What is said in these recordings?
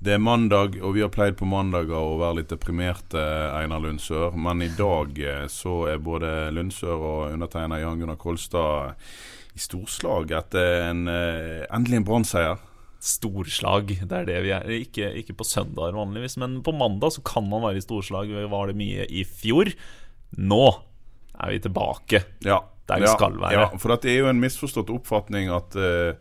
Det er mandag, og vi har pleid på mandager å være litt deprimerte, Einar Lundsør. Men i dag eh, så er både Lundsør og undertegner Jan Gunnar Kolstad i storslag etter en, eh, endelig en Brann-seier. storslag. Det er det vi er. Ikke, ikke på søndager vanligvis, men på mandag så kan man være i storslag. Vi var det mye i fjor. Nå er vi tilbake Ja, der vi ja, skal være. Ja, for det er jo en misforstått oppfatning at eh,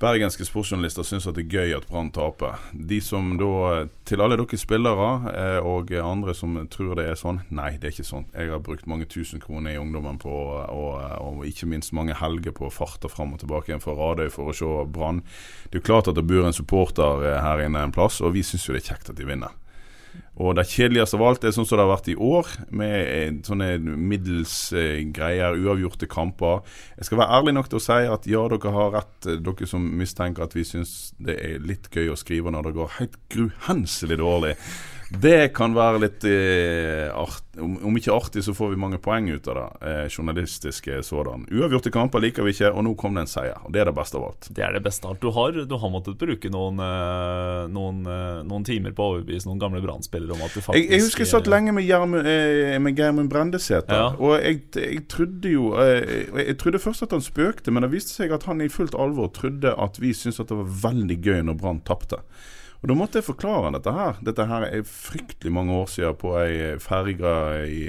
bergenske sportsjournalister syns at det er gøy at Brann taper. De som da, Til alle dere spillere eh, og andre som tror det er sånn, nei, det er ikke sånn. Jeg har brukt mange tusen kroner i ungdommen på, og, og ikke minst mange helger på å farte fram og tilbake igjen fra Radøy for å se Brann. Det er jo klart at det bor en supporter eh, her inne en plass, og vi syns jo det er kjekt at de vinner. Og det kjedeligste av alt er sånn som det har vært i år, med eh, sånne middels eh, greier, uavgjorte kamper. Jeg skal være ærlig nok til å si at ja, dere har rett, eh, dere som mistenker at vi syns det er litt gøy å skrive når det går helt gruhenselig dårlig. Det kan være litt eh, art, om, om ikke artig, så får vi mange poeng ut av det. Eh, journalistiske sådan. Uavgjorte kamper liker vi ikke, og nå kom det en seier. Og det er det beste av alt. Det er det beste av alt. Du har, du har måttet bruke noen, eh, noen, eh, noen timer på å overbevise noen gamle Brann-spillere om at du faktisk Jeg, jeg husker jeg satt lenge med, eh, med Geirmund Brendesæter. Ja. Og jeg, jeg trodde jo eh, Jeg trodde først at han spøkte, men det viste seg at han i fullt alvor trodde at vi syntes at det var veldig gøy når Brann tapte. Og Da måtte jeg forklare dette her. Dette her er fryktelig mange år siden på ei ferge i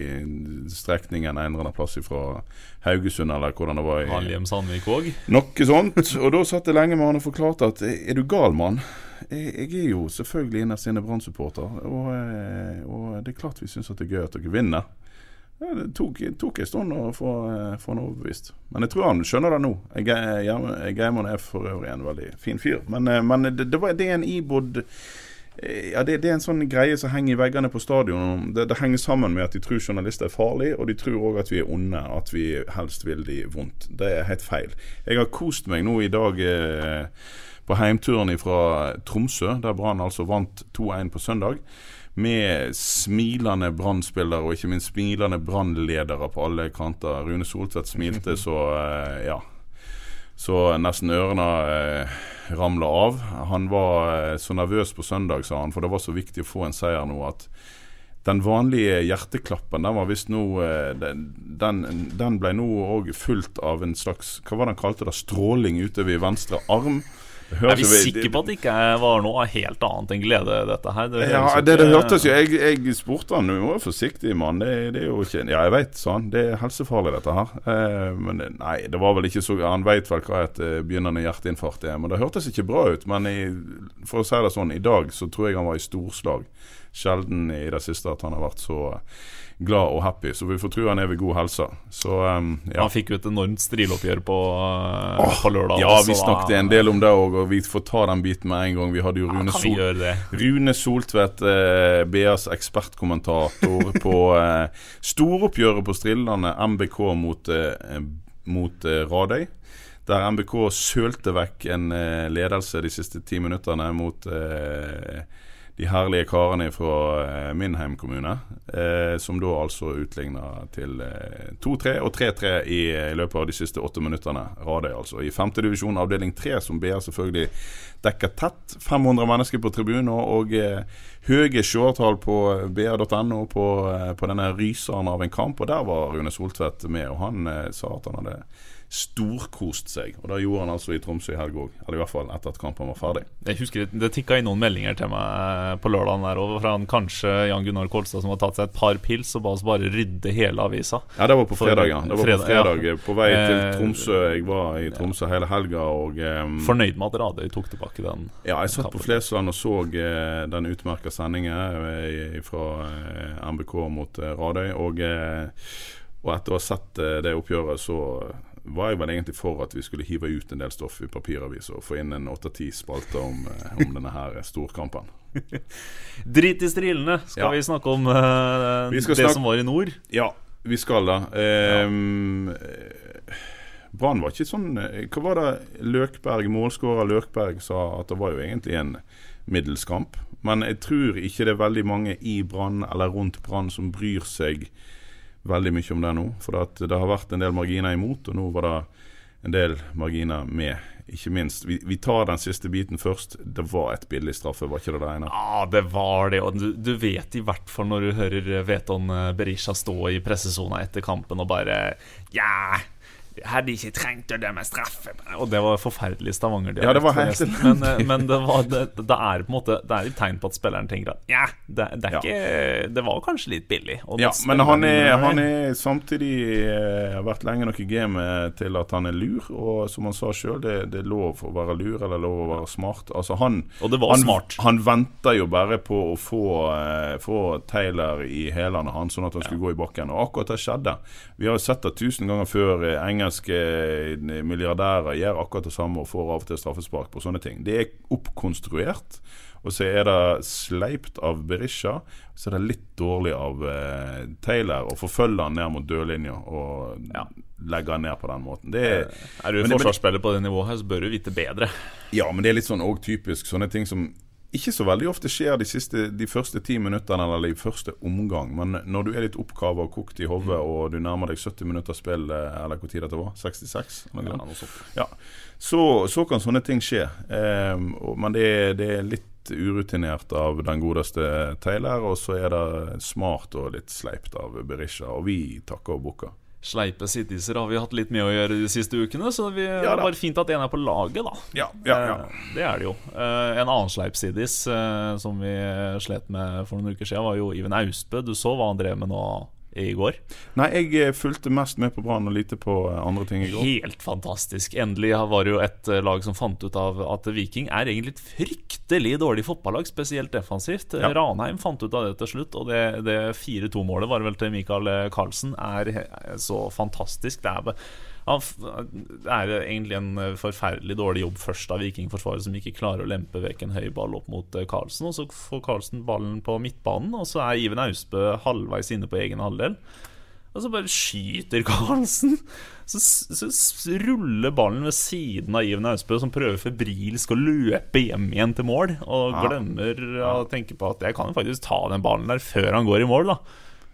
strekningen en eller annen plass fra Haugesund, eller hvordan det var. i Halhjem Sandvik òg. Noe sånt. Og da satt jeg lenge med han og forklarte at er du gal, mann? Jeg, jeg er jo selvfølgelig innerst inne Brann-supporter, og, eh, og det er klart vi syns det er gøy at dere vinner. Det tok, tok en stund å få, eh, få han overbevist. Men jeg tror han skjønner det nå. Jeg- er for øvrig en veldig fin fyr. Men, eh, men det, det, var, det er en ibodd eh, ja, det, det er en sånn greie som henger i veggene på stadion. Det, det henger sammen med at de tror journalister er farlige, og de tror òg at vi er onde. At vi helst vil de vondt. Det er helt feil. Jeg har kost meg nå i dag eh, på heimturen fra Tromsø, der Brann altså vant 2-1 på søndag. Med smilende Brann-spillere og ikke minst smilende Brann-ledere på alle kanter. Rune Soltvedt smilte så eh, ja så nesten ørene eh, ramla av. Han var eh, så nervøs på søndag, sa han, for det var så viktig å få en seier nå at den vanlige hjerteklappen den var visst nå eh, den, den ble nå òg fulgt av en slags Hva var det han kalte det? Stråling utover i venstre arm. Er vi sikre på at det ikke var noe helt annet enn glede, dette her? Det ja, det, det hørtes jo Jeg, jeg spurte han du må være forsiktig, mann. Det, det er jo ikke Ja, jeg veit, sa han. Det er helsefarlig, dette her. Eh, men nei, det var vel ikke så Han veit vel hva et eh, begynnende hjerteinfarkt er. Men det hørtes ikke bra ut. Men i, for å si det sånn, i dag så tror jeg han var i storslag. Sjelden i det siste at han har vært så glad og happy. Så vi får tro han er ved god helse. Så um, ja. Han fikk jo et enormt striloppgjør på, uh, på lørdag. Ja, vi snakket da- en del om det òg, og vi får ta den biten med en gang. Vi hadde jo Rune ja, Sol? Rune Soltvedt, eh, BAs ekspertkommentator på eh, storoppgjøret på Strillane, MBK mot, eh, mot eh, Radøy. Der MBK sølte vekk en eh, ledelse de siste ti minuttene mot eh, de herlige karene fra eh, min heimkommune. Eh, som da altså utligna til eh, 2-3 og 3-3 i, i løpet av de siste åtte minuttene. Radøy, altså. I femtedivisjon avdeling tre, som BR selvfølgelig dekker tett. 500 mennesker på tribunen og eh, høye seertall på br.no på, eh, på denne ryseren av en kamp. Og der var Rune Soltvedt med, og han eh, sa at han hadde storkost seg. Og det gjorde han altså i Tromsø i helg òg. Eller i hvert fall etter at kampen var ferdig. Jeg husker Det, det tikka inn noen meldinger til meg eh, på lørdagen der over fra han kanskje Jan Gunnar Kolstad som har tatt seg et par pils og ba oss bare rydde hele avisa. Ja, det var på fredag, ja. Det var fredag, på fredag Ja. på vei til Eh, Tromsø. Jeg var i Tromsø hele helga og um, Fornøyd med at Radøy tok tilbake den. Ja, jeg satt på. Flesland og så uh, den utmerka sendingen eh, fra uh, MBK mot eh, Radøy. Og, eh, og etter å ha sett eh, det oppgjøret, så var jeg vel egentlig for at vi skulle hive ut en del stoff i papiravis og få inn en åtte-ti spalter om, eh, om denne her storkampen. Drit i strilene. Skal Ja. vi snakke om uh, Vi det snakke- som var i nord? Ja, vi skal da. Ehm, Brann var ikke sånn eh, Hva var det Løkberg, målskårer Løkberg sa at det var jo egentlig en middelskamp. Men jeg tror ikke det er veldig mange i Brann eller rundt Brann som bryr seg veldig mye om det nå. For det har vært en del marginer imot, og nå var det en del marginer med. Ikke minst. Vi, vi tar den siste biten først. Det var et billig straffe, var ikke det det ene? Ja, det var det. Og du, du vet i hvert fall når du hører Veton Berisha stå i pressesona etter kampen og bare Ja, vi hadde ikke trengt å dømme straffe. Og det var forferdelig stavanger Ja, det var helt Men, eh, men det, var, det, det er på en måte Det er et tegn på at spilleren tenker at ja, det, det er Ja. ikke Det var kanskje litt billig. og Ja, men han er, han er samtidig eh, har vært lenge nok i gamet til at han er lur. Og som han sa sjøl, det, det er lov å være lur eller lov å være smart. Altså han Og det var han, smart. Han venter jo bare på å få, eh, få Taylor i hælene hans, sånn at han skulle gå i bakken. Og akkurat det skjedde. Vi har jo sett det tusen ganger før. eh, Engelske eh, milliardærer gjør akkurat det samme og får av og til straffespark på sånne ting. Det er oppkonstruert. Og så er det sleipt av Berisha. Så er det litt dårlig av eh, Taylor å forfølge han ned mot dørlinja og Ja. legge han ned på den måten. Det er, Er du spiller forsvarsspiller på det nivået her, så bør du vite bedre. ja, men det er litt sånn òg typisk sånne ting som ikke så veldig ofte skjer de, siste, de første ti minuttene eller i første omgang. Men når du er litt oppkava og kokt i hodet, og du nærmer deg 70 minutter spill, eh, eller hvor tid dette var, 66? eller noe Ja, sånt, ja, så, så kan sånne ting skje. Eh, men det, det er litt urutinert av den godeste Taylor, og så er det smart og litt sleipt av Berisha. Og vi takker og bukker. Sleipe sittiser har vi hatt litt med å gjøre de siste ukene, så vi, det er bare fint at en er på laget, da. Ja, ja, ja. Eh, Det er det jo. Eh, En annen sleipsidis eh, som vi slet med for noen uker siden, var jo Iven Austbø. Du så hva han drev med nå i går. Nei, jeg eh, fulgte mest med på Brann og lite på eh, andre ting i går. Helt fantastisk. Endelig var det jo et eh, lag som fant ut av at Viking er egentlig et fryktelig dårlig fotballag, spesielt defensivt. Ja. Ranheim fant ut av det til slutt, og det, det 4-2-målet var vel til Michael Carlsen er så fantastisk. Det er, han er egentlig en eh, forferdelig dårlig jobb først av Vikingforsvaret, som ikke klarer å lempe vekk en høy ball opp mot Karlsen Carlsen. Og så får Carlsen ballen på midtbanen, og så er Iven Austbø halvveis inne på egen halvdel. Og så bare skyter Carlsen. Så, så, så ruller ballen ved siden av Iven Austbø, som prøver febrilsk å løpe hjem igjen til mål. Og glemmer å tenke på at jeg kan jo faktisk ta den ballen der før han går i mål. da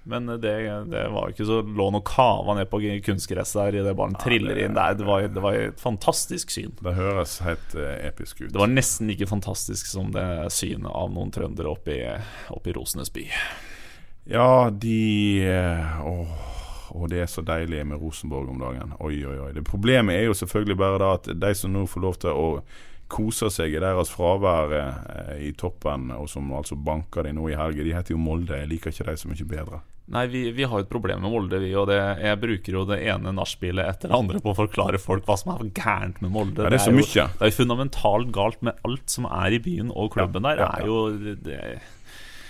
Men det, det var ikke så lå noe kava ned på kunstgresset der idet ballen triller inn. Nei, det, var, det var et fantastisk syn. Det høres helt eh, episk ut. Det var nesten like fantastisk som det synet av noen trøndere oppe i, oppe i Rosenes by. Ja, de eh, Åh, åh, det er så deilig med Rosenborg om dagen. Oi, oi, oi. Det Problemet er jo selvfølgelig bare da at de som nå får lov til å kose seg i deres fravær eh, i toppen, og som altså banker de nå i helga, de heter jo Molde. Jeg liker ikke de så mye bedre. Nei, vi, vi har jo et problem med Molde, vi. Og det, jeg bruker jo det ene nachspielet etter det andre på å forklare folk hva som er gærent med Molde. Ja, det er så jo, det er jo fundamentalt galt med alt som er i byen og klubben Ja, der. ja, er jo det,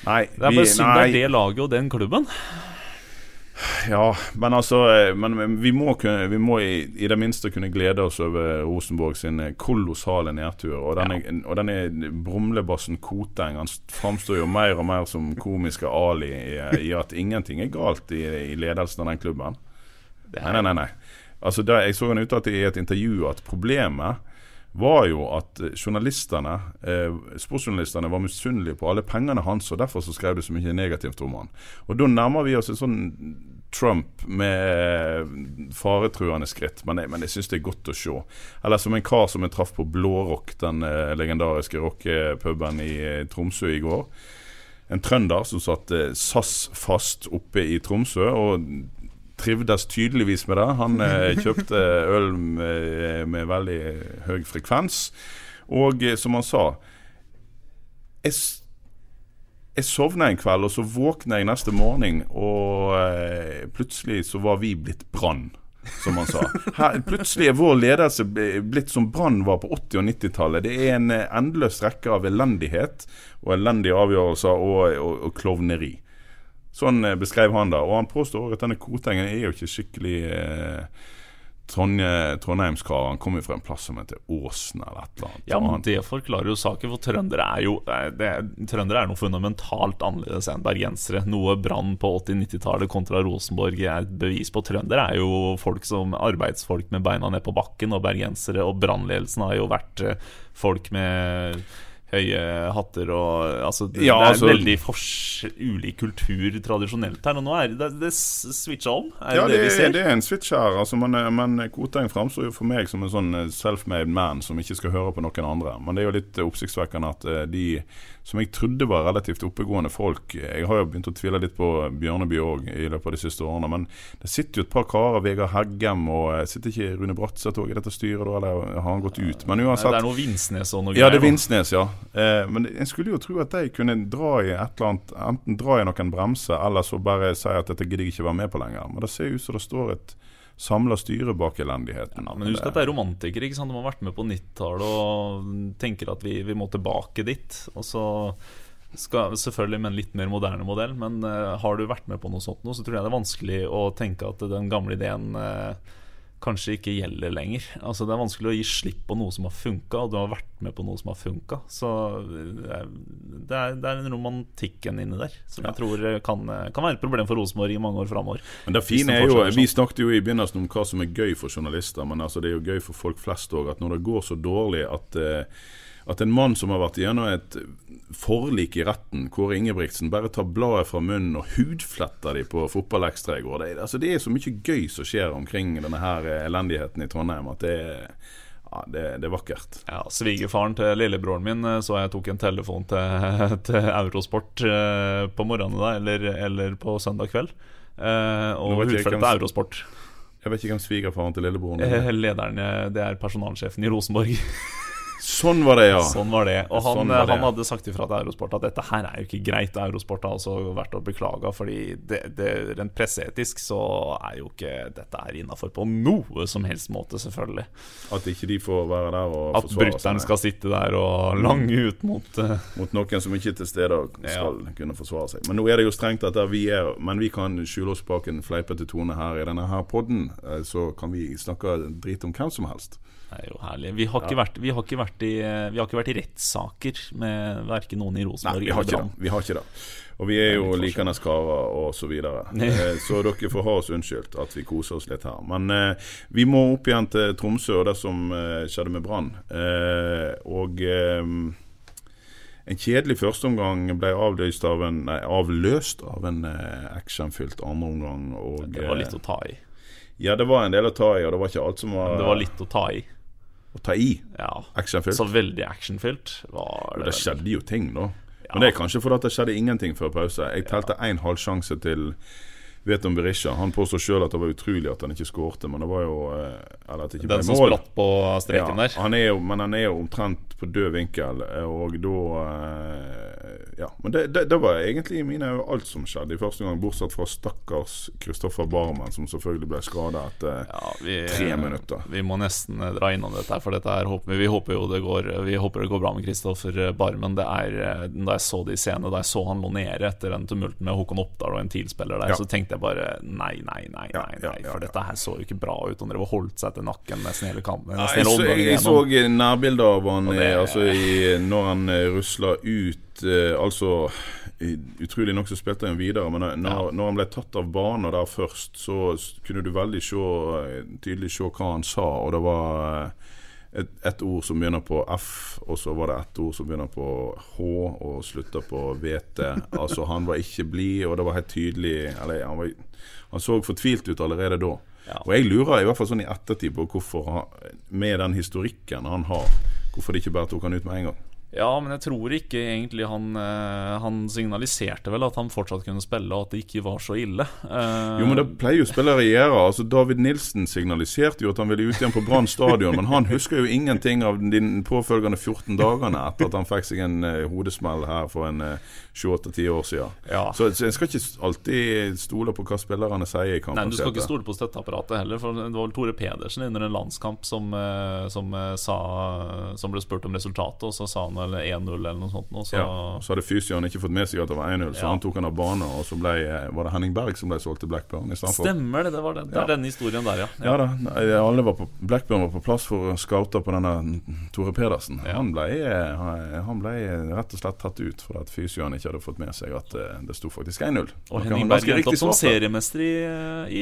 Nei, det er bare synd det er det laget og den klubben. Ja, men altså eh, Men vi må, kunne, vi må i, i det minste kunne glede oss over Rosenborg sin eh, kolossale nedtur. Og denne, og denne brumlebassen Koteng Han framstår jo mer og mer som komiske Ali i, i at ingenting er galt i, i ledelsen av den klubben. Nei, nei, nei. nei. Altså, der, jeg så han uttalte i et intervju at problemet var jo at eh, journalistene, eh, sportsjournalistene var misunnelige på alle pengene hans, og derfor så skrev de så mye negativt om han. Og da nærmer vi oss en sånn Trump med eh, faretruende skritt, men jeg, men jeg syns det er godt å se. Eller som en kar som jeg traff på Blårock, den eh, legendariske rockepuben i eh, Tromsø i går. En trønder som satt eh, SAS fast oppe i Tromsø. og trivdes tydeligvis med det. Han eh, kjøpte øl med, med veldig høy frekvens. Og eh, som han sa Jeg, jeg sovna en kveld, og så våkna jeg neste morgen, og eh, plutselig så var vi blitt Brann. Som han sa. Her, plutselig er vår ledelse blitt som Brann var på 80- og 90-tallet. Det er en eh, endeløs rekke av elendighet og elendige avgjørelser og, og, og klovneri. Sånn eh, beskrev han det. Og han påstår at denne Kotengen er jo ikke skikkelig eh, Trondheimskar han kommer jo fra en plass som heter Åsen eller et eller annet. Ja, men Det forklarer jo saken, for trøndere er jo eh, det, Trøndere er noe fundamentalt annerledes enn bergensere. Noe Brann på 80-90-tallet kontra Rosenborg er et bevis på. Trøndere er jo folk som arbeidsfolk med beina ned på bakken, og bergensere og Brannledelsen har jo vært eh, folk med høye hatter og altså, det, Ja, det er altså- veldig fors ulik kultur tradisjonelt her. Og nå er det, det switcha om. Er ja, det det vi ser? er- det er en switch her. Altså, men, men Koteng framstår jo for meg som en sånn eh, self-made man som ikke skal høre på noen andre. Men det er jo litt eh, oppsiktsvekkende at eh, de som jeg trodde var relativt oppegående folk Jeg har jo begynt å tvile litt på Bjørneby òg i løpet av de siste årene. Men det sitter jo et par karer, Vegard Heggem og Sitter ikke Rune Bratseth òg i dette styret, da? Eller har han gått ut? Men uansett. det er noe Vinsnes og noe greier. Ja, det er. Vinsnes, ja. Eh, men en skulle jo tro at de kunne dra i et eller annet Enten dra i noen bremser, eller så bare si at dette gidder jeg ikke være med på lenger. Men det ser ut som det står et samla styre bak elendigheten. Ja, men husk at det er romantikere ikke sant? De har vært med på 90-tallet og tenker at vi, vi må tilbake dit. Og så skal, Selvfølgelig med en litt mer moderne modell, men uh, har du vært med på noe sånt nå, så tror jeg det er vanskelig å tenke at den gamle ideen eh, kanskje ikke gjelder lenger. Altså Det er vanskelig å gi slipp på noe som har funka, og du har vært med på noe som har funka. Så det er, det er, er en romantikken inni der som jeg tror eh, kan, kan være et problem for Rosenborg i mange år framover. Men det fine er jo, sånn. Vi snakket jo i begynnelsen om hva som er gøy for journalister, men altså det er jo gøy for folk flest òg. At når det går så dårlig at, eh, at en mann som har vært gjennom et forlik i retten, Kåre Ingebrigtsen, bare tar bladet fra munnen og hudfletter de på Fotballekstra i går. Det, altså, det er så mye gøy som skjer omkring denne her eh, elendigheten i Trondheim at det, er- ja, det, det er vakkert. Ja, Svigerfaren til lillebroren min eh, så jeg tok en telefon til, til Eurosport eh, på morgenen da, eller, eller på søndag kveld. Og hvem- Eurosport. Jeg vet ikke hvem svigerfaren til lillebroren er. Lederen, det er personalsjefen i Rosenborg. Sånn var det, ja. Sånn var det. Og han, Sånn det, han hadde sagt ifra til Eurosport at dette her er jo ikke greit. Eurosport har også vært og beklaga, fordi det, det, rent presseetisk så er jo ikke dette her innafor på noe som helst måte, selvfølgelig. At ikke de får være der og At forsvare brutter'n seg skal sitte der og lange ut mot uh... mot noen som ikke er til stede og skal kunne forsvare seg. Men nå er det jo strengt at vi er, men vi kan skjule oss bak en fleipete tone her i denne her podden. eh, Så kan vi snakke drit om hvem som helst. Det er jo herlig. Vi har ikke, vært, vi har ikke, vært, i, vi har ikke vært i rettssaker med verken noen i Rosenborg vi eller Brann. Vi har ikke det. Og vi er jo likende karer og så videre. Eh, Så dere får ha oss unnskyldt at vi koser oss litt her. Men eh, vi må opp igjen til Tromsø og det som eh, skjedde med Brann. Eh, og eh, en kjedelig førsteomgang ble avløst av en, nei, avløst av en eh, actionfylt andreomgang. Det var litt eh, å ta i. Ja, det var en del å ta i, og det var ikke alt som var, Det var litt å ta i. å ta i. Ja. Actionfylt. Så veldig actionfylt var det. det skjedde jo ting, da. Ja. Men det er kanskje fordi det skjedde ingenting før pause. Jeg telte én halvsjanse til Vet om Berisha. Han påstår sjøl at det var utrolig at han ikke skårte, men det var jo eh, Eller at det ikke ble Den som mål. spratt på streken der. han er jo, men han er jo omtrent på død vinkel, eh, og da eh, Ja. Men det, det, det var egentlig i mine øyne alt som skjedde i første gang, bortsett fra stakkars Kristoffer Barmen, som selvfølgelig ble skada etter Ja, vi, tre minutter. Vi må nesten eh, dra innom dette, for dette er, håper vi, håper jo det går Vi håper det går bra med Kristoffer Barmen. Det er, eh, Da jeg så det i scene, da jeg så han lå nede etter den tumulten med Håkon Oppdal og en TIL-spiller der, Ja. så tenkte jeg bare nei, nei, nei, nei, ja, nei for dette her så jo ikke bra ut. Han drev og holdt seg til nakken nesten hele kampen. Nesten jeg, hele så, jeg, jeg så nærbilder av han det- eh, altså, i, når han eh, rusla ut eh, Altså Utrolig nok så spilte han videre, men når, Ja. når han ble tatt av banen der først, så kunne du veldig se, eh, tydelig se hva han sa, og det var eh, et, et ord som begynner på F, og så var det et ord som begynner på H og slutter på VT. Altså, han var ikke blid, og det var helt tydelig Eller han, var, han så fortvilt ut allerede da. Ja. Og jeg lurer i hvert fall sånn i ettertid på hvorfor han, med den historikken han har, hvorfor de ikke bare tok han ut med en gang. Ja, men jeg tror ikke egentlig han eh, Han signaliserte vel at han fortsatt kunne spille, og at det ikke var så ille. Eh, Jo, men det pleier jo spillere å gjøre. Altså, David Nilsen signaliserte jo at han ville ut igjen på Brann stadion, men han husker jo ingenting av de påfølgende 14 dagene etter at han fikk seg en eh, hodesmell her for en eh, 28-10 år siden. ja. Så, så en skal ikke alltid stole på hva spillerne sier i kampen. Nei, Du skal ikke stole på støtteapparatet heller. For Det var vel Tore Pedersen under en landskamp som, som, sa, som ble spurt om resultatet, og så sa han eller 1-0 eller noe sånt. Og så, Ja, så hadde fysioen ikke fått med seg at det var 1-0, så Ja. han tok han av bane. Og så ble, var det Henning Berg som ble solgt til Blackburn istedenfor. Stemmer det, det var den, det er denne historien der, ja. Ja da, alle var på, Blackburn var på plass for å scoute på denne Tore Pedersen. Ja. Han, ble, eh, han ble rett og slett tatt ut fordi at fysioen ikke hadde fått med seg at eh, det sto faktisk 1-0. Og Henning Berg endte opp som seriemester i,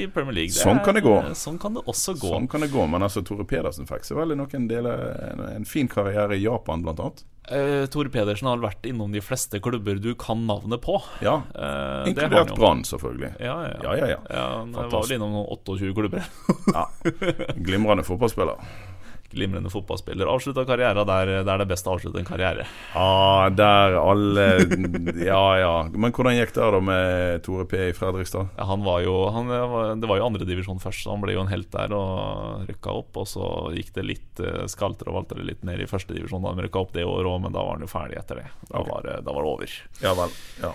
i Premier League. Sånn er- kan det gå. Sånn kan det også gå. Sånn kan det gå, men altså Tore Pedersen fikk seg vel noen deler en, en fin karriere i Japan, blant annet. Eh, Tor Pedersen har vært innom de fleste klubber du kan navnet på. Ja, han Inkludert. Brann, selvfølgelig. Ja, ja, Ja, ja, ja. han var vel innom noen 28 klubber. ja. Glimrende fotballspiller. Glimrende fotballspiller. Avslutta karriera der, der det er best å avslutte en karriere. Ja, der alle Ja, ja. Men hvordan gikk det da med Tore P i Fredrikstad? Ja, han var jo han, Det var jo andredivisjon først, så han ble jo en helt der og rykka opp. Og så gikk det litt eh, skalter og valter litt ned i førstedivisjon. Han rykka opp det året òg, men da var han jo ferdig etter det. Da, var, det- da var det over. Ja vel. Ja.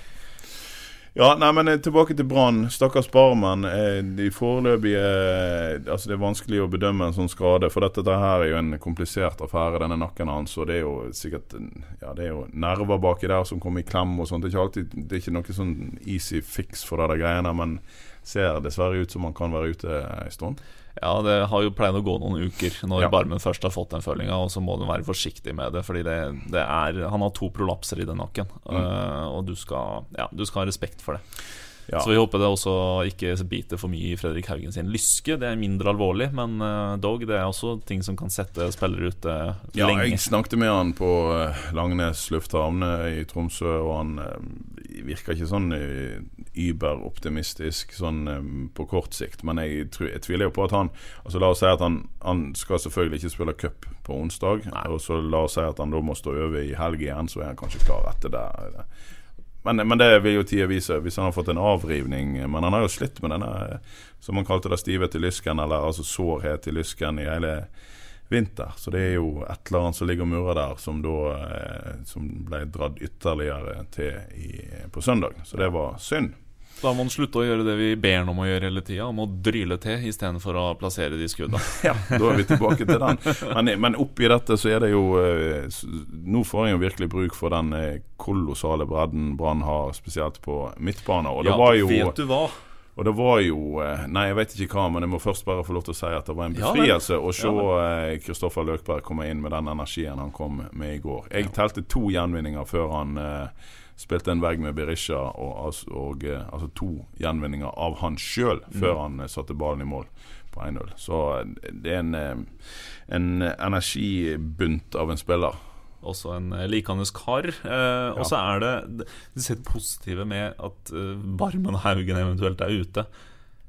Ja, nei, men eh, Tilbake til Brann. Stakkars Barmen. Eh, de foreløpige eh, Altså Det er vanskelig å bedømme en sånn skade, for dette dette her er jo en komplisert affære, denne nakken hans. Og det er jo sikkert Ja, det er jo nerver baki der som kommer i klem og sånt. Det er ikke alltid Det er ikke noe sånn easy fix for det der greiene, men ser dessverre ut som han kan være ute en stund. Ja, det har jo pleid å gå noen uker når Ja. Barmen først har fått den følinga, og så må du være forsiktig med det, fordi det, det er Han har to prolapser i den nakken, Mm. eh, og du skal, ja, du skal ha respekt for det. Ja. Så vi håper det også ikke biter for mye i Fredrik Haugen sin lyske. Det er mindre alvorlig, men eh, dog, det er også ting som kan sette spillere ute Ja, lenge. jeg snakket med han på eh, Langnes lufthavn eh, i Tromsø, og han virker ikke sånn überoptimistisk sånn på kort sikt. Men jeg, tror, jeg tviler jo på at han Altså La oss si at han, han skal selvfølgelig ikke spille cup på onsdag. Nei. Og så la oss si at han da må stå over i helg igjen, så er han kanskje klar etter det. Men, men det vil jo tida vise, hvis han har fått en avrivning. Men han har jo slitt med denne, som han kalte det, stivhet i lysken, eller altså sårhet i lysken i hele vinter. Så det er jo et eller annet som ligger og murrer der, som da eh, Som ble dratt ytterligere til i, på søndag. Så det var synd. Da må han slutte å gjøre det vi ber han om å gjøre hele tida. om å dryle til istedenfor å plassere de skudda. Ja, da er vi tilbake til den. Men, men oppi dette så er det jo eh, Nå får en jo virkelig bruk for den eh, kolossale bredden Brann har, spesielt på midtbanen. Og det Ja, var jo vet du hva? Og det var jo eh, Nei, jeg vet ikke hva, men jeg må først bare få lov til å si at det var en befrielse å se Kristoffer Løkberg komme inn med den energien han kom med i går. Jeg telte to gjenvinninger før han eh, spilte en vegg med Berisha, og, og, og, eh, altså to gjenvinninger av han sjøl Mm. før han eh, satte ballen i mål på 1-0. Så eh, det er en, en energibunt av en spiller. Også en likandes kar. Eh, Og så er det Du ser det positive med at eh, Barmen Haugen eventuelt er ute.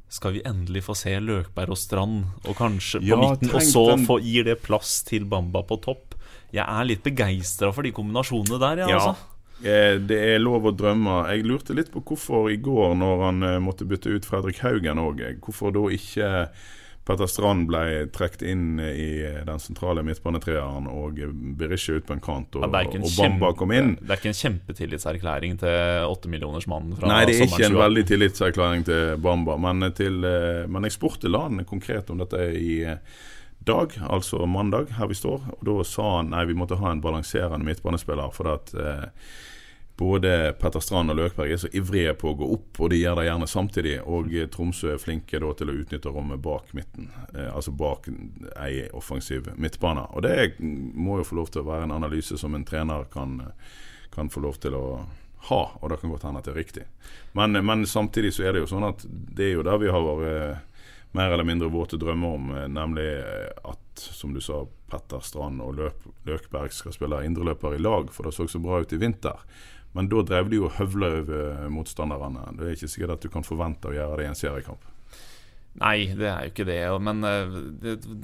Skal vi endelig få se Løkberg og Strand, og kanskje på Ja, midten, og så den- få, gir det plass til Bamba på topp? Jeg er litt begeistra for de kombinasjonene der, ja, Ja. altså. Eh, Det er lov å drømme. Jeg lurte litt på hvorfor i går, når han eh, måtte bytte ut Fredrik Haugen òg, hvorfor da ikke Petter Strand ble trukket inn i den sentrale midtbanetreeren og Berisha ut på en kant, og, Ja, og Bamba kom inn. det er ikke en kjempetillitserklæring til åttemillionersmannen fra Nei, det er ikke en 28. veldig tillitserklæring til Bamba, men, til, eh, men jeg spurte Lan konkret om dette i eh, dag, altså mandag, her vi står. Og da sa han nei, vi måtte ha en balanserende midtbanespiller, for at eh, både Petter Strand og Løkberg er så ivrige på å gå opp, og de gjør det gjerne samtidig. Og eh, Tromsø er flinke da til å utnytte rommet bak midten, eh, altså bak ei offensiv midtbane. Og det må jo få lov til å være en analyse som en trener kan, kan få lov til å ha, og det kan godt hende at det er riktig. Men, men samtidig så er det jo sånn at det er jo der vi har vært mer eller mindre våte drømmer om, eh, nemlig eh, at, som du sa, Petter Strand og Løp, Løkberg skal spille indreløper i lag, for det så så bra ut i vinter. Men da drev de jo og høvla over motstanderne. Det er ikke sikkert at du kan forvente å gjøre det i en seriekamp. Nei, det er jo ikke det. Men eh,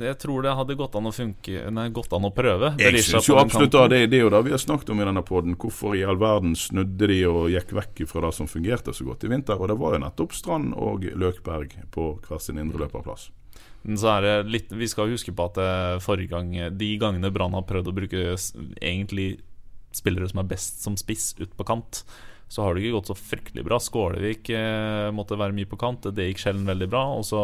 jeg tror det hadde gått an å funke Nei, gått an å prøve. Jeg syns jo absolutt da, det, det er jo det vi har snakket om i denne podden. Hvorfor i all verden snudde de og gikk vekk fra det som fungerte så godt i vinter? Og det var jo nettopp Strand og Løkberg på hver sin indre løperplass. Så er det litt, vi skal huske på at eh, gang de gangene Brann har prøvd å bruke egentlig spillere som er best som spiss ut på kant, så har det ikke gått så fryktelig bra. Skålevik eh, måtte være mye på kant. Det gikk sjelden veldig bra. Og så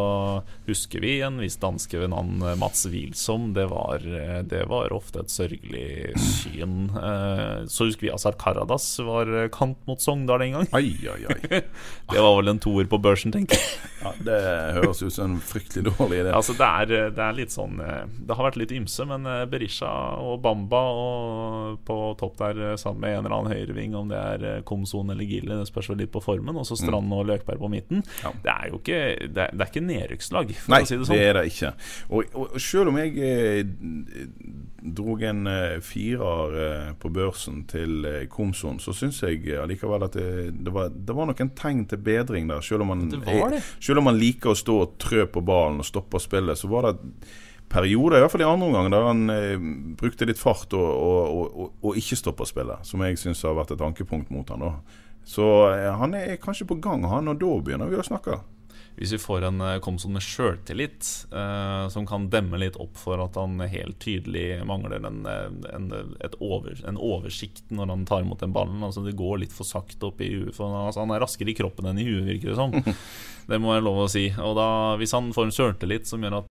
husker vi en viss danske ved navn eh, Mats Wilsom. Det var, eh, det var ofte et sørgelig syn. Eh, så husker vi Azar Karadas var eh, kant mot Sogndal en gang. Ai, ai, ai. Det var vel en toer på børsen, tenker jeg. Ja, det høres ut som en fryktelig dårlig idé. Altså det er, det er litt sånn Det har vært litt ymse, men Berisha og Bamba og på topp der sammen med en eller annen høyreving, om det er eh, Komson eller Gilly, det spørs vel litt på formen, og så Strand og Løkberg på midten. Mm. Ja. Det er jo ikke Det er, det er ikke nedrykkslag, for Nei, å si det det, sånn. er det ikke. Og, og, og selv om jeg eh, drog en eh, firer eh, på børsen til eh, Komson, så syns jeg eh, allikevel at det, det, var, det var noen tegn til bedring der. Selv om man, Det det. selv om man liker å stå og trø på ballen og stoppe spillet, så var det perioder, i hvert fall i andre omgang, der han eh, brukte litt fart og, og, og, og, ikke stoppa spillet. Som jeg syns har vært et ankepunkt mot han da. Så eh, han er kanskje på gang, han, og da begynner vi å snakke. Hvis vi får en eh, Komson med sjøltillit, eh, som kan demme litt opp for at han helt tydelig mangler en, eh, en, over, en oversikt når han tar imot den ballen. Altså Det går litt for sakte opp i huet. For han, altså, han er raskere i kroppen enn i huet, virker det som. Det må jeg lov å si. Og da, hvis han får en sjøltillit som gjør at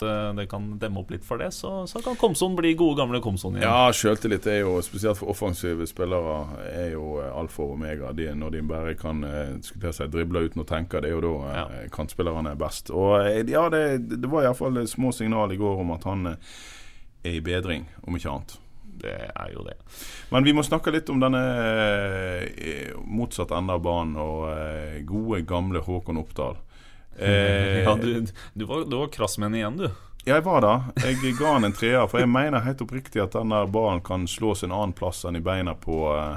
Det kan demme opp litt for det, så, så kan Komson bli gode, gamle Komson igjen. Ja, sjøltillit er jo, spesielt for offensive spillere, er jo eh, alfa og omega. De, når de bare kan eh, si, drible uten å tenke, det er jo da eh, Ja. kantspillerne er best. Og eh, ja, det, det var iallfall små signal i går om at han eh, er i bedring, om ikke annet. Det er jo det. Men vi må snakke litt om denne eh, motsatt ende av banen og eh, gode, gamle Håkon Oppdal. Eh, Ja, du, du, var, du var krass med henne igjen, du. Jeg var det. Jeg ga han en treer, for jeg mener helt oppriktig at den der ballen kan slås en annen plass enn i beina på eh,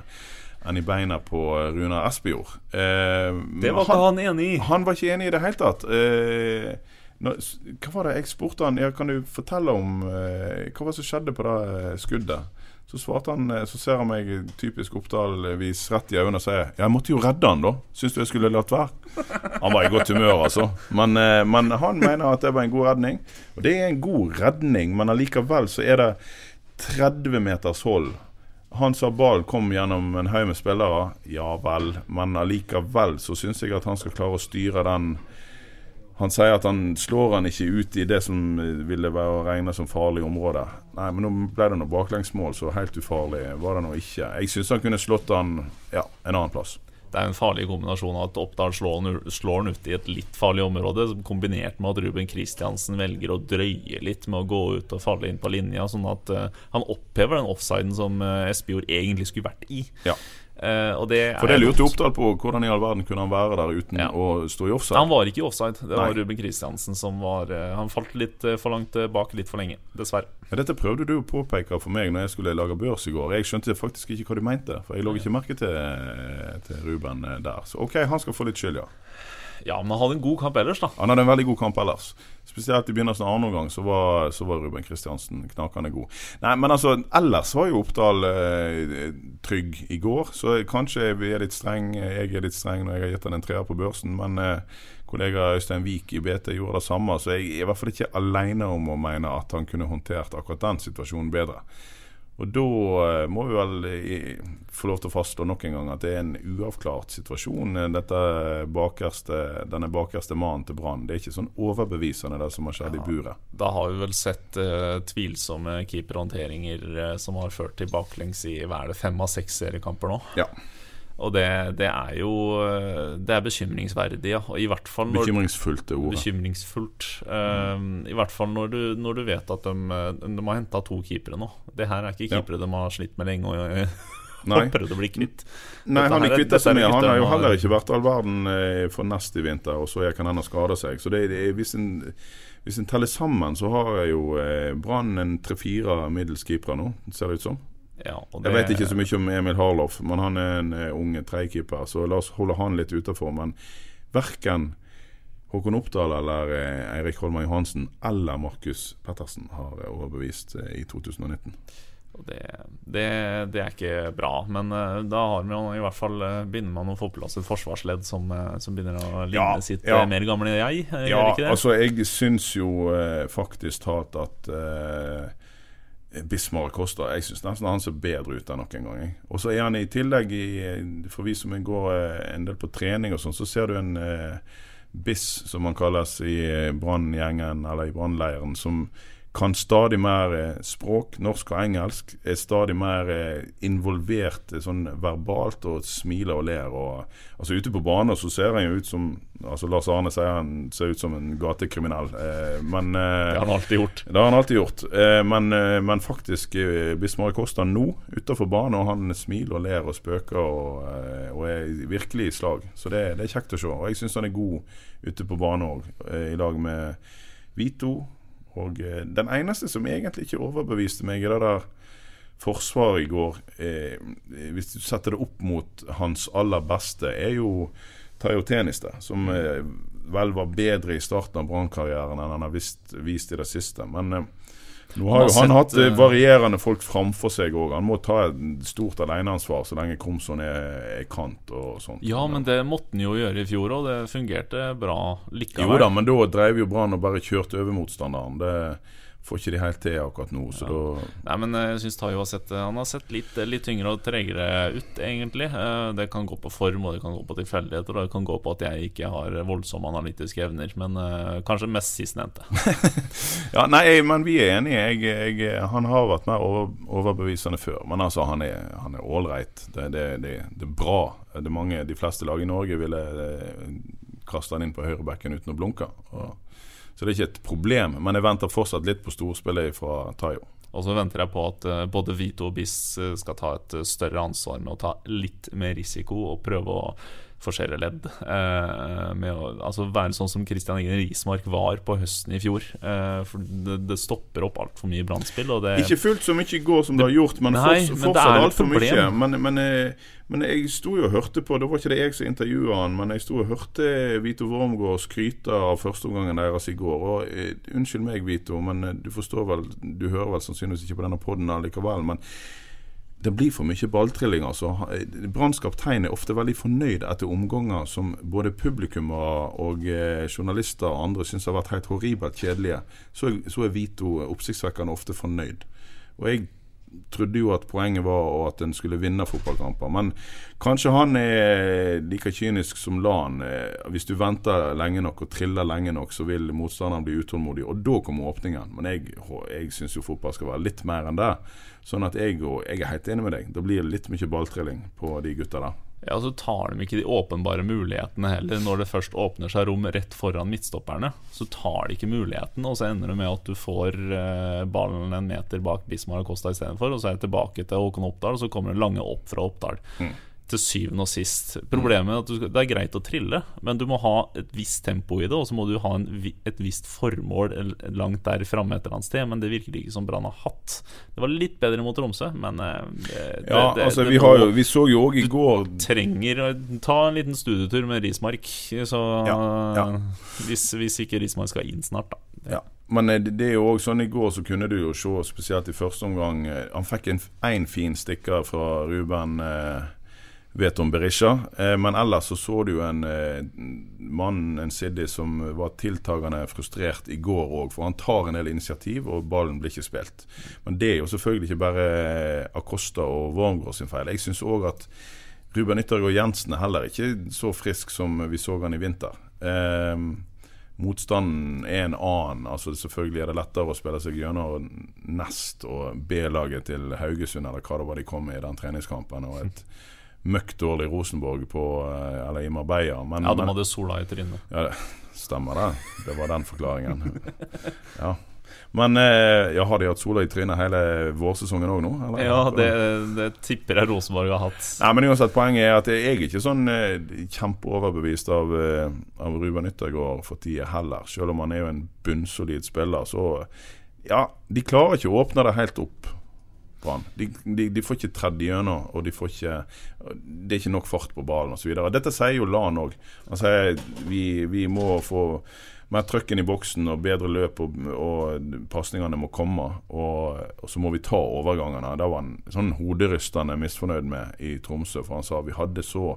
enn i beina på eh, Runar Espejord. Eh, Det var ikke han enig i. han var ikke enig i det hele tatt. Eh, når, hva var det jeg spurte han ja, Kan du fortelle om eh, Hva var det som skjedde på det eh, skuddet? Så svarte han eh, Så ser han meg typisk Oppdal-vis rett i øynene og sier Jeg måtte jo redde han, da. Syns du jeg skulle latt være? Han var i godt humør, altså. Men, eh, men han mener at det var en god redning. Og det er en god redning, men allikevel så er det 30 meters hold. Han sa ballen kom gjennom en haug med spillere. Ja vel, men allikevel så syns jeg at han skal klare å styre den Han sier at han slår han ikke ut i det som eh, ville være å regne som farlig område. Nei, men nå ble det noe baklengsmål, så helt ufarlig var det nå ikke. Jeg syns han kunne slått han ja, en annen plass. Det er en farlig kombinasjon av at Oppdal slår han, slår han ut i et litt farlig område, kombinert med at Ruben Kristiansen velger å drøye litt med å gå ut og falle inn på linja, sånn at uh, han opphever den offsiden som uh, Espejord egentlig skulle vært i. Ja. Og det For det lurte lurte Oppdal på. Hvordan i all verden kunne han være der uten Ja. å stå i offside? Han var ikke i offside. Det var Nei. Ruben Kristiansen som var eh, Han falt litt eh, for langt bak litt for lenge, dessverre. Ja, dette prøvde du å påpeke for meg når jeg skulle lage børs i går. Jeg skjønte faktisk ikke hva du mente, for jeg lå ikke merke til, til Ruben der. Så OK, han skal få litt skyld, ja. Ja, men han hadde en god kamp ellers, da. Han hadde en veldig god kamp ellers. Spesielt i begynnelsen av andre omgang så var, så var Ruben Kristiansen knakende god. Nei, men altså, ellers var jo Oppdal eh, trygg i går, så kanskje vi er litt streng. Jeg er litt streng når jeg har gitt han en treer på børsen, men eh, kollega Øystein Wiik i BT gjorde det samme, så jeg er i hvert fall ikke alene om å mene at han kunne håndtert akkurat den situasjonen bedre. Og da eh, må vi vel få lov til å fastslå nok en gang at det er en uavklart situasjon. eh, bakerste, denne bakerste mannen til Brann. Det er ikke sånn overbevisende det som har skjedd i buret. Da har vi vel sett uh, tvilsomme keeperhåndteringer uh, som har ført til baklengs i hva er det, fem av seks seriekamper nå. Ja. Og det, det er jo Det er bekymringsverdig, ja. Og I hvert fall når Bekymringsfullt det ordet. Bekymringsfullt. Eh, I hvert fall når du, når du vet at de, de har henta to keepere nå. Det her er ikke Ja. keepere de har slitt med lenge og Nei. prøvd å bli kvitt. Nei, Dette han er kvitt seg er. Han har jo heller ikke vært all verden eh, for nest i vinter, og så kan ha skade seg. Så det, det, hvis en hvis en teller sammen, så har jeg jo eh, Brann en tre-fire middels keepere nå, ser det ut som. Ja, og Jeg vet ikke så mye om Emil Harloff, men han er en uh, ung tredjekeeper, så la oss holde han litt utafor. Men verken Håkon Oppdal eller eh, Eirik Holmar Johansen eller Markus Pettersen har eh, overbevist eh, i 2019. Det, det, det er ikke bra, men eh, da har man i hvert fall eh, begynner man å få på plass et forsvarsledd som, eh, som begynner å ligne Ja, sitt ja. eh, mer gamle jeg. eh, Ja, det? altså jeg syns jo eh, faktisk talt at eh, Bismar Costa Jeg syns nesten han ser bedre ut enn noen gang. Og så er han i tillegg, i, for vi som går eh, en del på trening og sånn, så ser du en eh, Biss, som han kalles i Branngjengen eller i brannleiren, som kan stadig mer eh, språk, norsk og engelsk. Er stadig mer eh, involvert eh, sånn verbalt og smiler og ler. Og, altså Ute på banen så ser han jo ut som altså Lars Arne sier han ser ut som en gatekriminell. Eh, men Det har han alltid gjort. det har han alltid gjort. Men, men faktisk, Bismar Kosta nå utenfor banen, og han smiler og ler og spøker og, og er virkelig i slag. Så det, det er kjekt å se. Og jeg syns han er god ute på banen òg, i lag med Vito. Og eh, den eneste som egentlig ikke overbeviste meg i det der forsvaret i går, eh, hvis du setter det opp mot hans aller beste, er jo Tayo Teniste, som eh, vel var bedre i starten av Brann-karrieren enn han har vist, vist i det siste. Men eh, nå har Han har jo han hatt eh, eh, varierende folk framfor seg òg. Han må ta et stort aleneansvar så lenge Komson er, kant og sånt. Ja, men det måtte han jo gjøre i fjor, og det fungerte bra likevel. Jo da, men da drev jo Brann og bare kjørte over motstanderen. Det får ikke de helt til akkurat nå, så da Nei, men jeg synes Tayo har sett Han har sett litt, litt tyngre og tregere ut, egentlig. Eh, Det kan gå på form, og det kan gå på tilfeldigheter, og det kan gå på at jeg ikke har voldsomme analytiske evner. Men eh, kanskje mest sistnevnte. Ja, nei, men vi er enige. Jeg, jeg, han har vært mer over, overbevisende før. Men altså, han er han er ålreit. Det, det, det, det er bra. Det er mange, de fleste lag i Norge ville eh, kaste han inn på høyrebekken uten å blunke. Og, så det er ikke et problem. Men jeg venter fortsatt litt på storspillet fra Tayo. Og så venter jeg på at eh, både Vito og Biss eh, skal ta et eh, større ansvar med å ta litt mer risiko og prøve å forsere ledd. Eh, med å altså være sånn som Christian Ingen Rismark var på høsten i fjor. Eh, for det, det stopper opp altfor mye brannspill. Ikke fullt så mye i går som det har gjort, men, Nei, fortsatt et altfor mye. Men, men, eh, men jeg sto jo og hørte på Det var ikke det jeg som intervjua han, men jeg sto og hørte Vito Wormgård skryte av førsteomgangen deres i går. Og Unnskyld meg, Vito, men du forstår vel Du hører vel sannsynligvis ikke på denne poden allikevel. Men det blir for mye balltrilling. altså. Branns er ofte veldig fornøyd etter omganger som både publikummere og eh, journalister og andre syns har vært helt horribelt kjedelige. Så, så er Vito oppsiktsvekkende ofte fornøyd. Og jeg trodde jo at poenget var at en skulle vinne fotballkamper. Men kanskje han er like kynisk som Lan. Eh, Hvis du venter lenge nok og triller lenge nok, så vil motstanderen bli utålmodig, og da kommer åpningen. Men jeg, jeg syns jo fotball skal være litt mer enn det. Sånn at jeg, og, jeg er helt enig med deg. Da blir det litt mye balltrilling på de gutta der. Ja, så tar de ikke de åpenbare mulighetene heller. Når det først åpner seg rom rett foran midtstopperne, så tar de ikke muligheten, og så ender det med at du får eh, ballen en meter bak Bismar og Costa istedenfor, og så er det tilbake til Håkon Oppdal, og så kommer det lange opp fra Oppdal. Til syvende og sist. Problemet er at du, det er greit å trille, men du må ha et visst tempo i det, og så må du ha en, et visst formål langt der framme et eller annet sted, men det virker ikke som Brann har hatt. Det var litt bedre mot Tromsø, men eh, det, Ja, det, altså det Vi, må- jo, vi så jo òg i går Du trenger å ta en liten studietur med Rismark. Så Ja, ja. Hvis, hvis ikke Rismark skal inn snart, da. Ja, men eh, det det er jo også sånn i går så kunne du jo se, spesielt i første omgang eh, Han fikk en, en fin stikker fra Ruben eh, Veton Berisha, eh, men ellers så så du en eh, mann, en Siddi, som var tiltagende frustrert i går òg. For han tar en del initiativ, og ballen blir ikke spilt. Men det er jo selvfølgelig ikke bare eh, Acosta og Wormgård sin feil. Jeg syns òg at Ruben Yttergård Jensen er heller ikke så frisk som vi så han i vinter. Eh, motstanden er en annen. Altså Selvfølgelig er det lettere å spille seg gjennom Nest og B-laget til Haugesund, eller hva det var de kom med i den treningskampen, og et møkk dårlig Rosenborg på, eh, eller i Marbella. Men, Ja, de hadde sola i trynet. ja, stemmer det. Det var den forklaringen. Ja. Men eh, ja, har de hatt sola i trynet hele vårsesongen òg nå? eller? Ja, det, det tipper jeg Rosenborg har hatt. Nei, men uansett, Poenget er at jeg er ikke sånn eh, kjempeoverbevist av, av Ruben Yttergård for tida heller. Selv om han er jo en bunnsolid spiller. Så ja, de klarer ikke å åpne det helt opp. Brann. De, de, de, får ikke tredd gjennom, og de får ikke Det er ikke nok fart på ballen osv. Dette sier jo Lan òg. Han sier vi, vi må få mer trøkken i boksen og bedre løp, og, og pasningene må komme. Og, og, så må vi ta overgangene. Det var han sånn hoderystende misfornøyd med i Tromsø, for han sa vi hadde så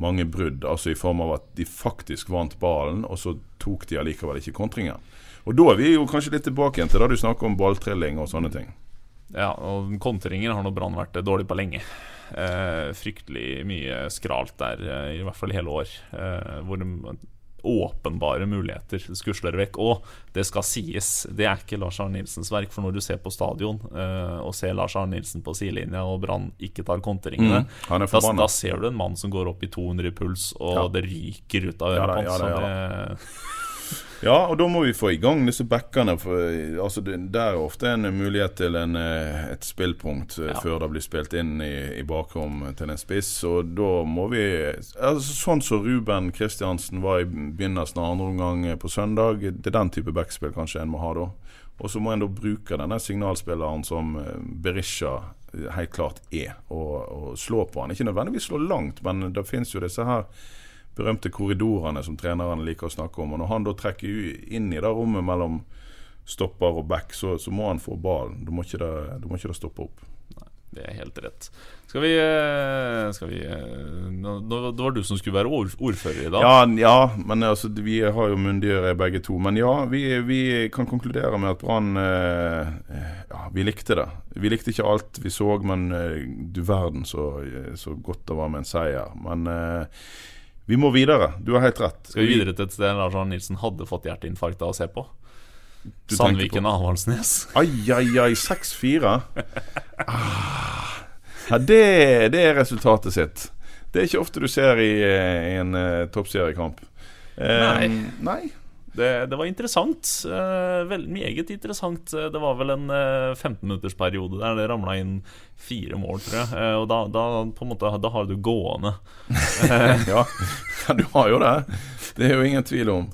mange brudd, altså i form av at de faktisk vant ballen, og så tok de allikevel ikke kontringen. Og da er vi jo kanskje litt tilbake igjen til da du snakker om balltrilling og sånne ting. Ja, og kontringer har nå Brann vært dårlig på lenge. Eh, fryktelig mye skralt der, eh, i hvert fall hele år. Eh, hvor åpenbare muligheter skusler vekk. Og det skal sies, det er ikke Lars Arne Nilsens verk. For når du ser på stadion eh, og ser Lars Arne Nilsen på sidelinja og Brann ikke tar kontringene, mm, da, da, ser du en mann som går opp i 200 i puls, og ja. det ryker ut av øret ja, ja, ja, og da må vi få i gang disse backene. For, altså, det, det er ofte en mulighet til en, eh, et spillpunkt eh, ja. før det blir spilt inn i, i bakrom til en spiss. Og da må vi altså, Sånn som Ruben Kristiansen var i begynnelsen av andre omgang eh, på søndag. Det er den type backspill kanskje en må ha da. Og så må en da bruke denne signalspilleren som Berisha helt klart er, og, og slå på han. Ikke nødvendigvis slå langt, men det finnes jo disse her berømte korridorene som trenerne liker å snakke om. Og Når han da trekker inn i det rommet mellom stopper og back, så, så må han få ballen. Da må ikke det, må ikke det stoppe opp. Nei, det er helt rett. Skal vi, eh, skal vi nå, Det var du som skulle være ordfører i dag? Ja, ja men altså, vi har jo myndiggjøre begge to. Men ja, vi, vi kan konkludere med at Brann eh, Ja, vi likte det. Vi likte ikke alt vi så, men du verden så, så godt det var med en seier. Men vi må videre. Du har helt rett. Skal vi videre til et sted Lars Arne Nilsen hadde fått hjerteinfarkt av å se på? Du Sandviken og Avaldsnes. Ai, ai, ai. 6-4. Ah. Ja, det, det, er resultatet sitt. Det er ikke ofte du ser i, i en uh, toppseriekamp. nei. nei. Det, det, var interessant. Uh, vel, meget interessant. Det var vel en uh, 15-minuttersperiode der det ramla inn fire mål, tror jeg. Og da, da, måte, da har du gående. ja, du har jo det. Det er jo ingen tvil om.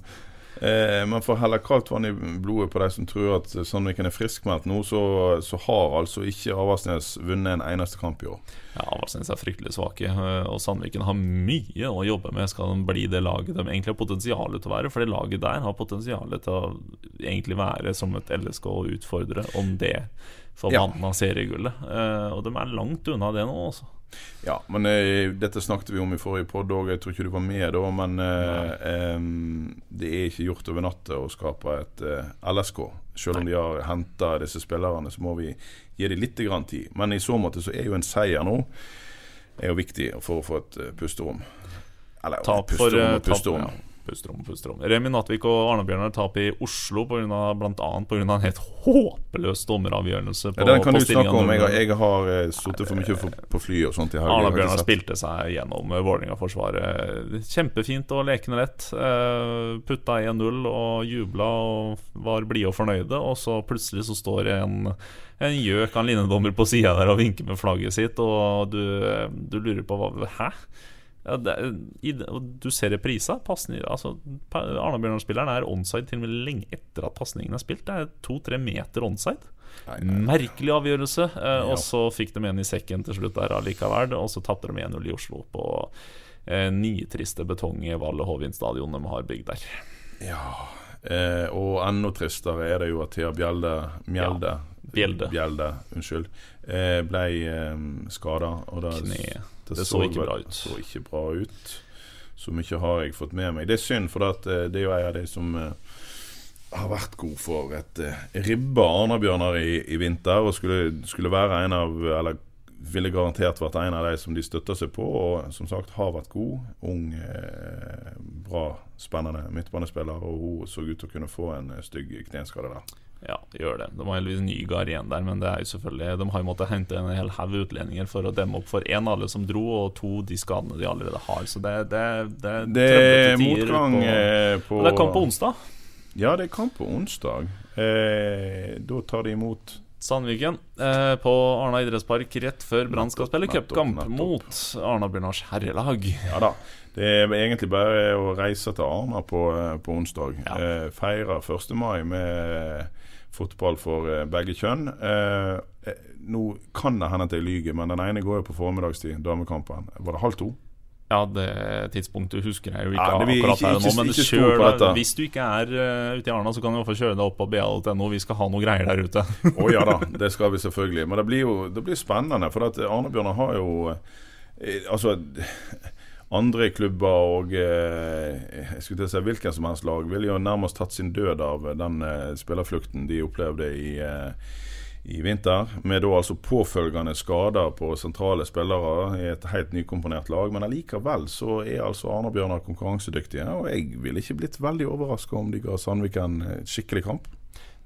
Eh, man får heller kaldt vann i blodet på de som tror at Sandviken er friskmeldt nå. Så, så, har altså ikke Avaldsnes vunnet en eneste kamp i år. Ja, Avaldsnes er fryktelig svake, eh, og Sandviken har mye å jobbe med. Skal de bli det laget de egentlig har potensial til å være? For det laget der har potensial til å egentlig være som et LSK og utfordre om det forbanna ja. seriegullet. Eh, og de er langt unna det nå, altså. Ja, men eh, dette snakket vi om i forrige podd òg. Jeg tror ikke du var med da. Men eh, det er ikke gjort over natta å skape et eh, LSK. Selv om Nei. de har henta disse spillerne, så må vi gi dem litt grann tid. Men i så måte så er jo en seier nå er jo viktig for å få et uh, pusterom. Eller tap pusterom og pusterom. Tap, ja. Pusterom, pusterom. Remi Natvik og Arne Bjørnar tap i Oslo bl.a. pga. en helt håpløs dommeravgjørelse. På, ja, den kan du snakke om. Jeg, jeg har uh, sittet for mye for, på fly og sånt. Arne Bjørnar spilte seg gjennom uh, Vålerenga-forsvaret. Kjempefint og lekende lett. Uh, putta 1-0 og jubla og var blide og fornøyde. Og så plutselig så står en, en gjøk av en linjedommer på sida der og vinker med flagget sitt, og du, du lurer på hva Hæ? Ja, det, i, du ser reprisa. Altså, Arna-Bjørnar-spilleren er onside til og med lenge etter at pasningen er spilt. Det er to-tre meter onside. Nei, nei, nei. Merkelig avgjørelse. Eh, ja. Og så fikk de en i sekken til slutt der allikevel. Og så tapte de 1-0 i Oslo på eh, nitriste betong-Valle Hovin stadion de har bygd der. Ja, eh, og enda tristere er det jo at Thea Bjelde, Mjelde ja. Bjelde. Bjelde unnskyld, eh, ble eh, skada. Kne. Det, det så, så, ikke bra ut. så ikke bra ut. Så mye har jeg fått med meg. Det er synd, for eh, det er jo en av de som uh, har vært god for et uh, ribba Arna-Bjørnar i, i, vinter. Og skulle, skulle, være en av Eller ville garantert vært en av de som de støtter seg på. Og som sagt har vært god. Ung, bra, spennende midtbanespiller. Og hun så ut til å kunne få en stygg kneskade der. Ja, gjør det. De har heldigvis Nygaard igjen der, men det er jo selvfølgelig de har jo måttet hente en hel haug utlendinger for å demme opp for én alle som dro, og to de skadene de allerede har. Så det, det, det, det er motgang på, eh, på Det er kamp på onsdag. Ja, det er kamp på onsdag. Eh, da tar de imot Sandviken eh, på Arna idrettspark rett før Brann skal spille cupkamp mot Arna-Bjørnars herrelag. Ja da. Det er egentlig bare å reise til Arna på, eh, på onsdag. Ja. Eh, feire 1. mai med fotball for eh, begge kjønn. Eh, eh, nå kan det hende at jeg lyver, men den ene går jo på formiddagstid, damekampen. Var det halv to? Ja, det tidspunktet husker jeg jo ikke Ja, det akkurat ikke- her og nå. Men ikke kjør deg. Hvis du ikke er uh, ute i Arna, så kan du i hvert fall kjøre deg opp på ba.no. Vi skal ha noe greier der ute. Å ja da, det skal vi selvfølgelig. Men det blir jo det blir spennende. For at Arne-Bjørnar har jo Altså andre klubber og eh, jeg skulle til å si hvilken som helst lag ville jo nærmest tatt sin død av den eh, spillerflukten de opplevde i, eh, i vinter. Med da altså påfølgende skader på sentrale spillere i et helt nykomponert lag. Men allikevel så er altså Arne-Bjørnar konkurransedyktige. Og jeg ville ikke blitt veldig overraska om de ga Sandvik en eh, skikkelig kamp.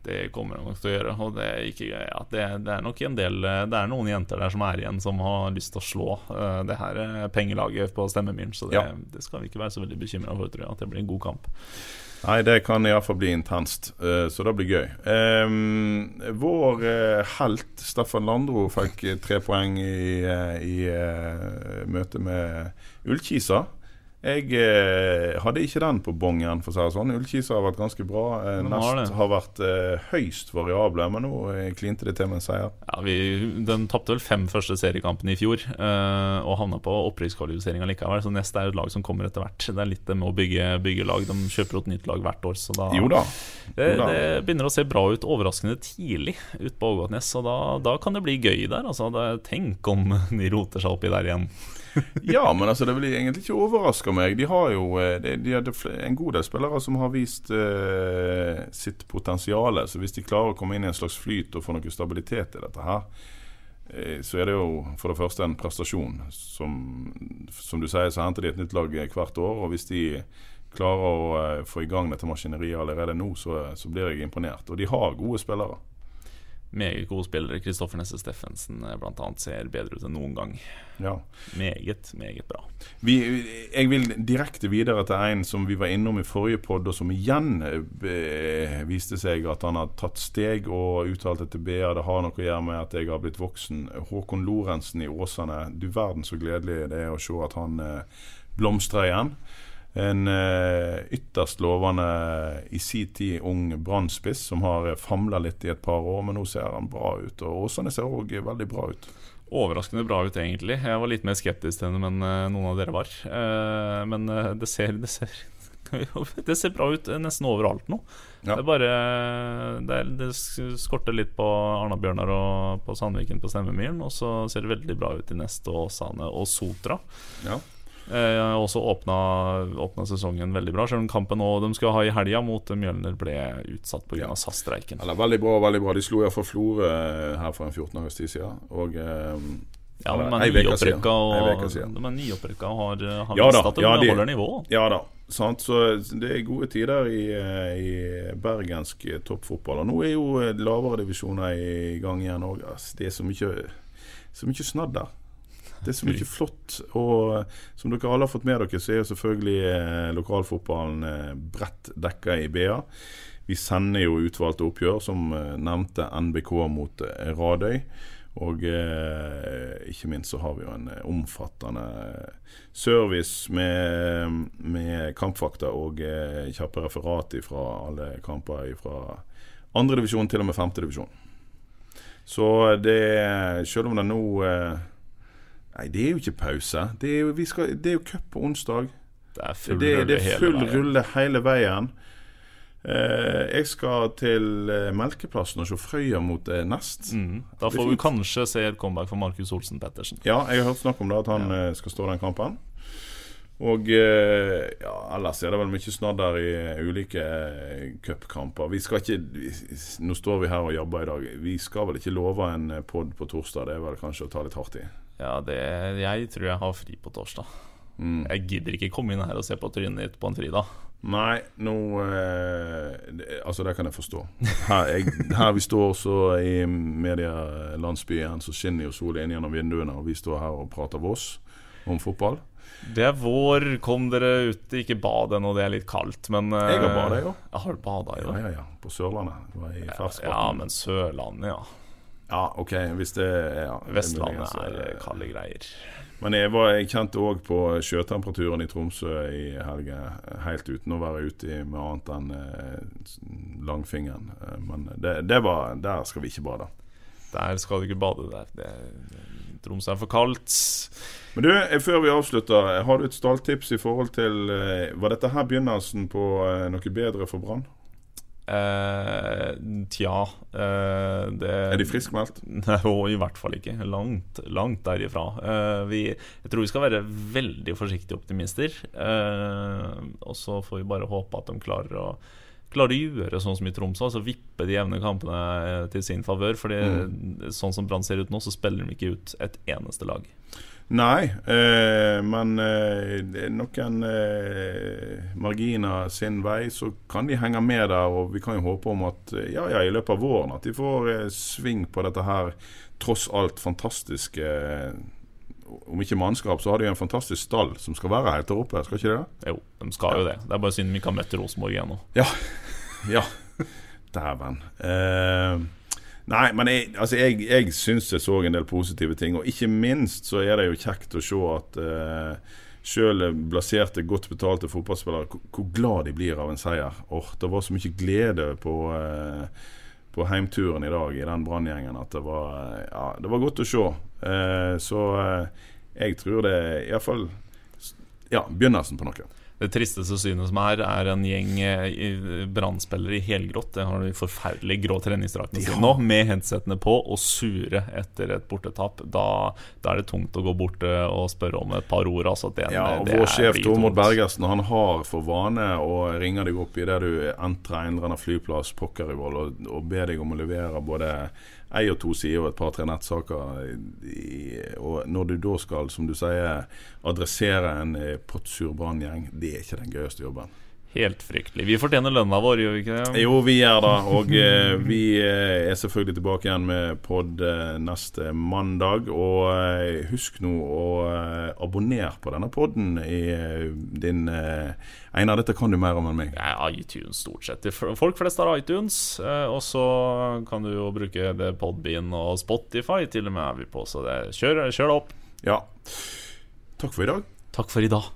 Det kommer de nok til å gjøre. Og det er, ikke, ja, det, det er nok en del Det er noen jenter der som er igjen, som har lyst til å slå uh, det her eh, pengelaget på Stemmemyren. Så det, Ja. det skal vi ikke være så veldig bekymra for, tror jeg. At det blir en god kamp. Nei, det kan iallfall bli intenst, uh, så det blir gøy. Um, vår uh, helt Staffan Landro fikk eh, tre poeng i, eh, i eh, møte med Ullkisa. Jeg eh, hadde ikke den på bongen, for å si det sånn. Ullkisa har vært ganske bra. Eh, har Nest det. har vært eh, høyst variable, men nå eh, klinte det til med en seier. Ja, vi, Den tapte vel fem første seriekampene i fjor eh, og havna på opprykkskvalifisering likevel. Så Nest er et lag som kommer etter hvert. Det er litt det med å bygge, bygge lag. De kjøper et nytt lag hvert år. Så da, Jo da. det, jo da. det begynner å se bra ut overraskende tidlig ute på Ågotnes. Og da, da kan det bli gøy der. Altså, da, tenk om de roter seg oppi der igjen. Ja, men altså det vil egentlig ikke overraske meg. De har jo eh, de, de hadde en god del spillere som har vist eh, sitt potensial. Så hvis de klarer å komme inn i en slags flyt og få noe stabilitet i dette her, eh, så er det jo for det første en prestasjon. Som, som du sier, så henter de et nytt lag hvert år. Og hvis de klarer å eh, få i gang dette maskineriet allerede nå, så, så blir jeg imponert. Og de har gode spillere. Meget gode spillere. Kristoffer Nesse Steffensen bl.a. blant annet ser bedre ut enn noen gang. Ja. Meget, meget bra. Vi, jeg vil direkte videre til en som vi var innom i forrige podd, og som igjen eh, viste seg at han har tatt steg og uttalte til BA det har noe å gjøre med at jeg har blitt voksen. Håkon Lorentzen i Åsane. Du verden så gledelig det er å se at han eh, blomstrer igjen. En eh, ytterst lovende i si tid ung brannspiss som har eh, famla litt i et par år, men nå ser han bra ut. Og Åsane ser òg veldig bra ut. Overraskende bra ut, egentlig. Jeg var litt mer skeptisk til henne, men eh, noen av dere var. Eh, men det ser, det ser Det ser bra ut nesten overalt nå. Ja. Det bare det, det skorter litt på Arna-Bjørnar og på Sandviken på Stemmemyren, og så ser det veldig bra ut i Neste Åsane og Sotra. Ja. Eh, også åpna, åpna sesongen veldig bra, selv om kampen nå de skulle ha i helga mot Mjølner ble utsatt pga. Ja. SAS-streiken. Ja, veldig bra, veldig bra. De slo iallfall Florø eh, her for en 14 dagers tid siden. Og eh, Ja, men de er nyopprykka og, og har, har Ja at de ja, de- holder nivå. Ja da. Sant? Så det er gode tider i, eh, i bergensk eh, toppfotball. Og nå er jo eh, lavere divisjoner i gang igjen òg. Det er så mye, så mye snadder. Det er så mye flott. Og eh, som dere alle har fått med dere, så er jo selvfølgelig eh, lokalfotballen eh, bredt dekka i BA. Vi sender jo utvalgte oppgjør, som nevnte NBK mot Radøy. Og eh, ikke minst så har vi jo en omfattende service med, med kampfakta og eh, kjappe referat fra alle kamper fra andredivisjon til og med femtedivisjon. Så det Selv om det nå eh, Nei, det er jo ikke pause. Det er jo, vi skal, det er jo cup på onsdag. Det er full Det, rulle det er hele full veien. rulle hele veien. Eh, jeg skal til eh, Melkeplassen og se Frøya mot eh, Nest. Mm. Da får vi kanskje se et comeback for Markus Olsen Pettersen. Ja, jeg har hørt snakk om det, at han eh, skal stå den kampen. Og eh, ja, ellers er det vel mye snadder i eh, ulike cupkamper. Vi skal ikke vi, Nå står vi her og jobber i dag. Vi skal vel ikke love en pod på torsdag. Det er vel kanskje å ta litt hardt i. Ja, det, jeg tror jeg har fri på torsdag. Mm. Jeg gidder ikke komme inn her og se på trynet ditt på en fridag. Nei, nå eh, Altså, det kan jeg forstå. Her, jeg, her vi står så i medielandsbyen, så skinner jo sola inn gjennom vinduene, og vi står her og prater Voss om fotball. Det er vår, kom dere ut. Ikke bad ennå, det er litt kaldt, men eh, Jeg har bada, jo. Jeg har bada jo. Ja, ja, ja. På Sørlandet. Det var i Ja, men Sørlandet, ja. Ja, OK, hvis det ja, Vestlandet muligens, er eh, kalde greier. Men jeg, var, jeg kjente òg på sjøtemperaturen i Tromsø i helga, helt uten å være ute med annet enn eh, langfingeren. Eh, men det, det var, der skal vi ikke bade. Der skal du ikke bade. der det, Tromsø er for kaldt. Men du, eh, Før vi avslutter, har du et stalltips i forhold til Var dette her begynnelsen på noe bedre for Brann? Eh, tja eh, det, Er de friskmeldt? Og i hvert fall ikke. Langt, langt derifra. Eh, vi, jeg tror vi skal være veldig forsiktige optimister. Eh, og så får vi bare håpe at de klarer å klarer å gjøre sånn som i Tromsø, altså vippe de jevne kampene til sin favør. Fordi mm. sånn som Brann ser ut nå, så spiller de ikke ut et eneste lag. Nei, eh, men eh, noen eh, marginer sin vei, så kan de henge med der. Og vi kan jo håpe om at ja, ja, i løpet av våren at de får eh, sving på dette her tross alt fantastiske Om ikke mannskap, så har de en fantastisk stall som skal være helt der oppe. Skal ikke det? Jo, de skal ja. jo det. Det er bare synd vi ikke har møtt Rosenborg ennå. Ja. ja. Dæven. Eh, Nei, men jeg, altså jeg, jeg syns jeg så en del positive ting. Og ikke minst så er det jo kjekt å se at uh, selv blaserte, godt betalte fotballspillere, hvor glad de blir av en seier. Oh, det var så mye glede på, uh, på heimturen i dag i den Branngjengen at det var, ja, det var godt å se. Uh, så jeg tror det er iallfall ja, begynnelsen på noe. Det tristeste synet som er, er en gjeng eh, brannspillere i helgrått. Det har de forferdelig grå treningsdraktene sine nå, med headsetene på, og sure etter et bortetap. Da, da, er det tungt å gå bort eh, og spørre om et par ord. Altså, det, ja, og Vår sjef Tormod Bergersen han har for vane å ringe deg opp idet du entrer en flyplass pokker i vold, og, og be deg om å levere både ei og to sider og et par-tre nettsaker. og når du da skal, som du sier, adressere en eh, pottsur branngjeng, det er ikke den gøyeste jobben. Helt fryktelig. Vi fortjener lønna vår, gjør vi ikke det? Jo, vi gjør det. Og eh, vi eh, er selvfølgelig tilbake igjen med pod eh, neste mandag. Og eh, husk nå å eh, abonnere på denne poden i eh, din Einar, dette kan du mer om enn meg. Ja, iTunes stort sett. Folk flest har iTunes. og så kan du jo bruke det Podbean og Spotify. Til og med er vi på, så det, kjør, kjør opp. Ja. Takk for i dag. Takk for i dag.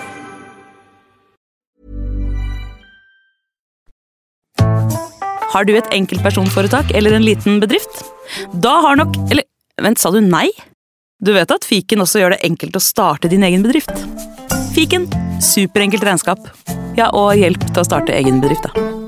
Har du et enkeltpersonforetak eller en liten bedrift? Da har nok Eller vent, sa du nei? Du vet at fiken også gjør det enkelt å starte din egen bedrift? Fiken superenkelt regnskap. Ja, og hjelp til å starte egen bedrift, da.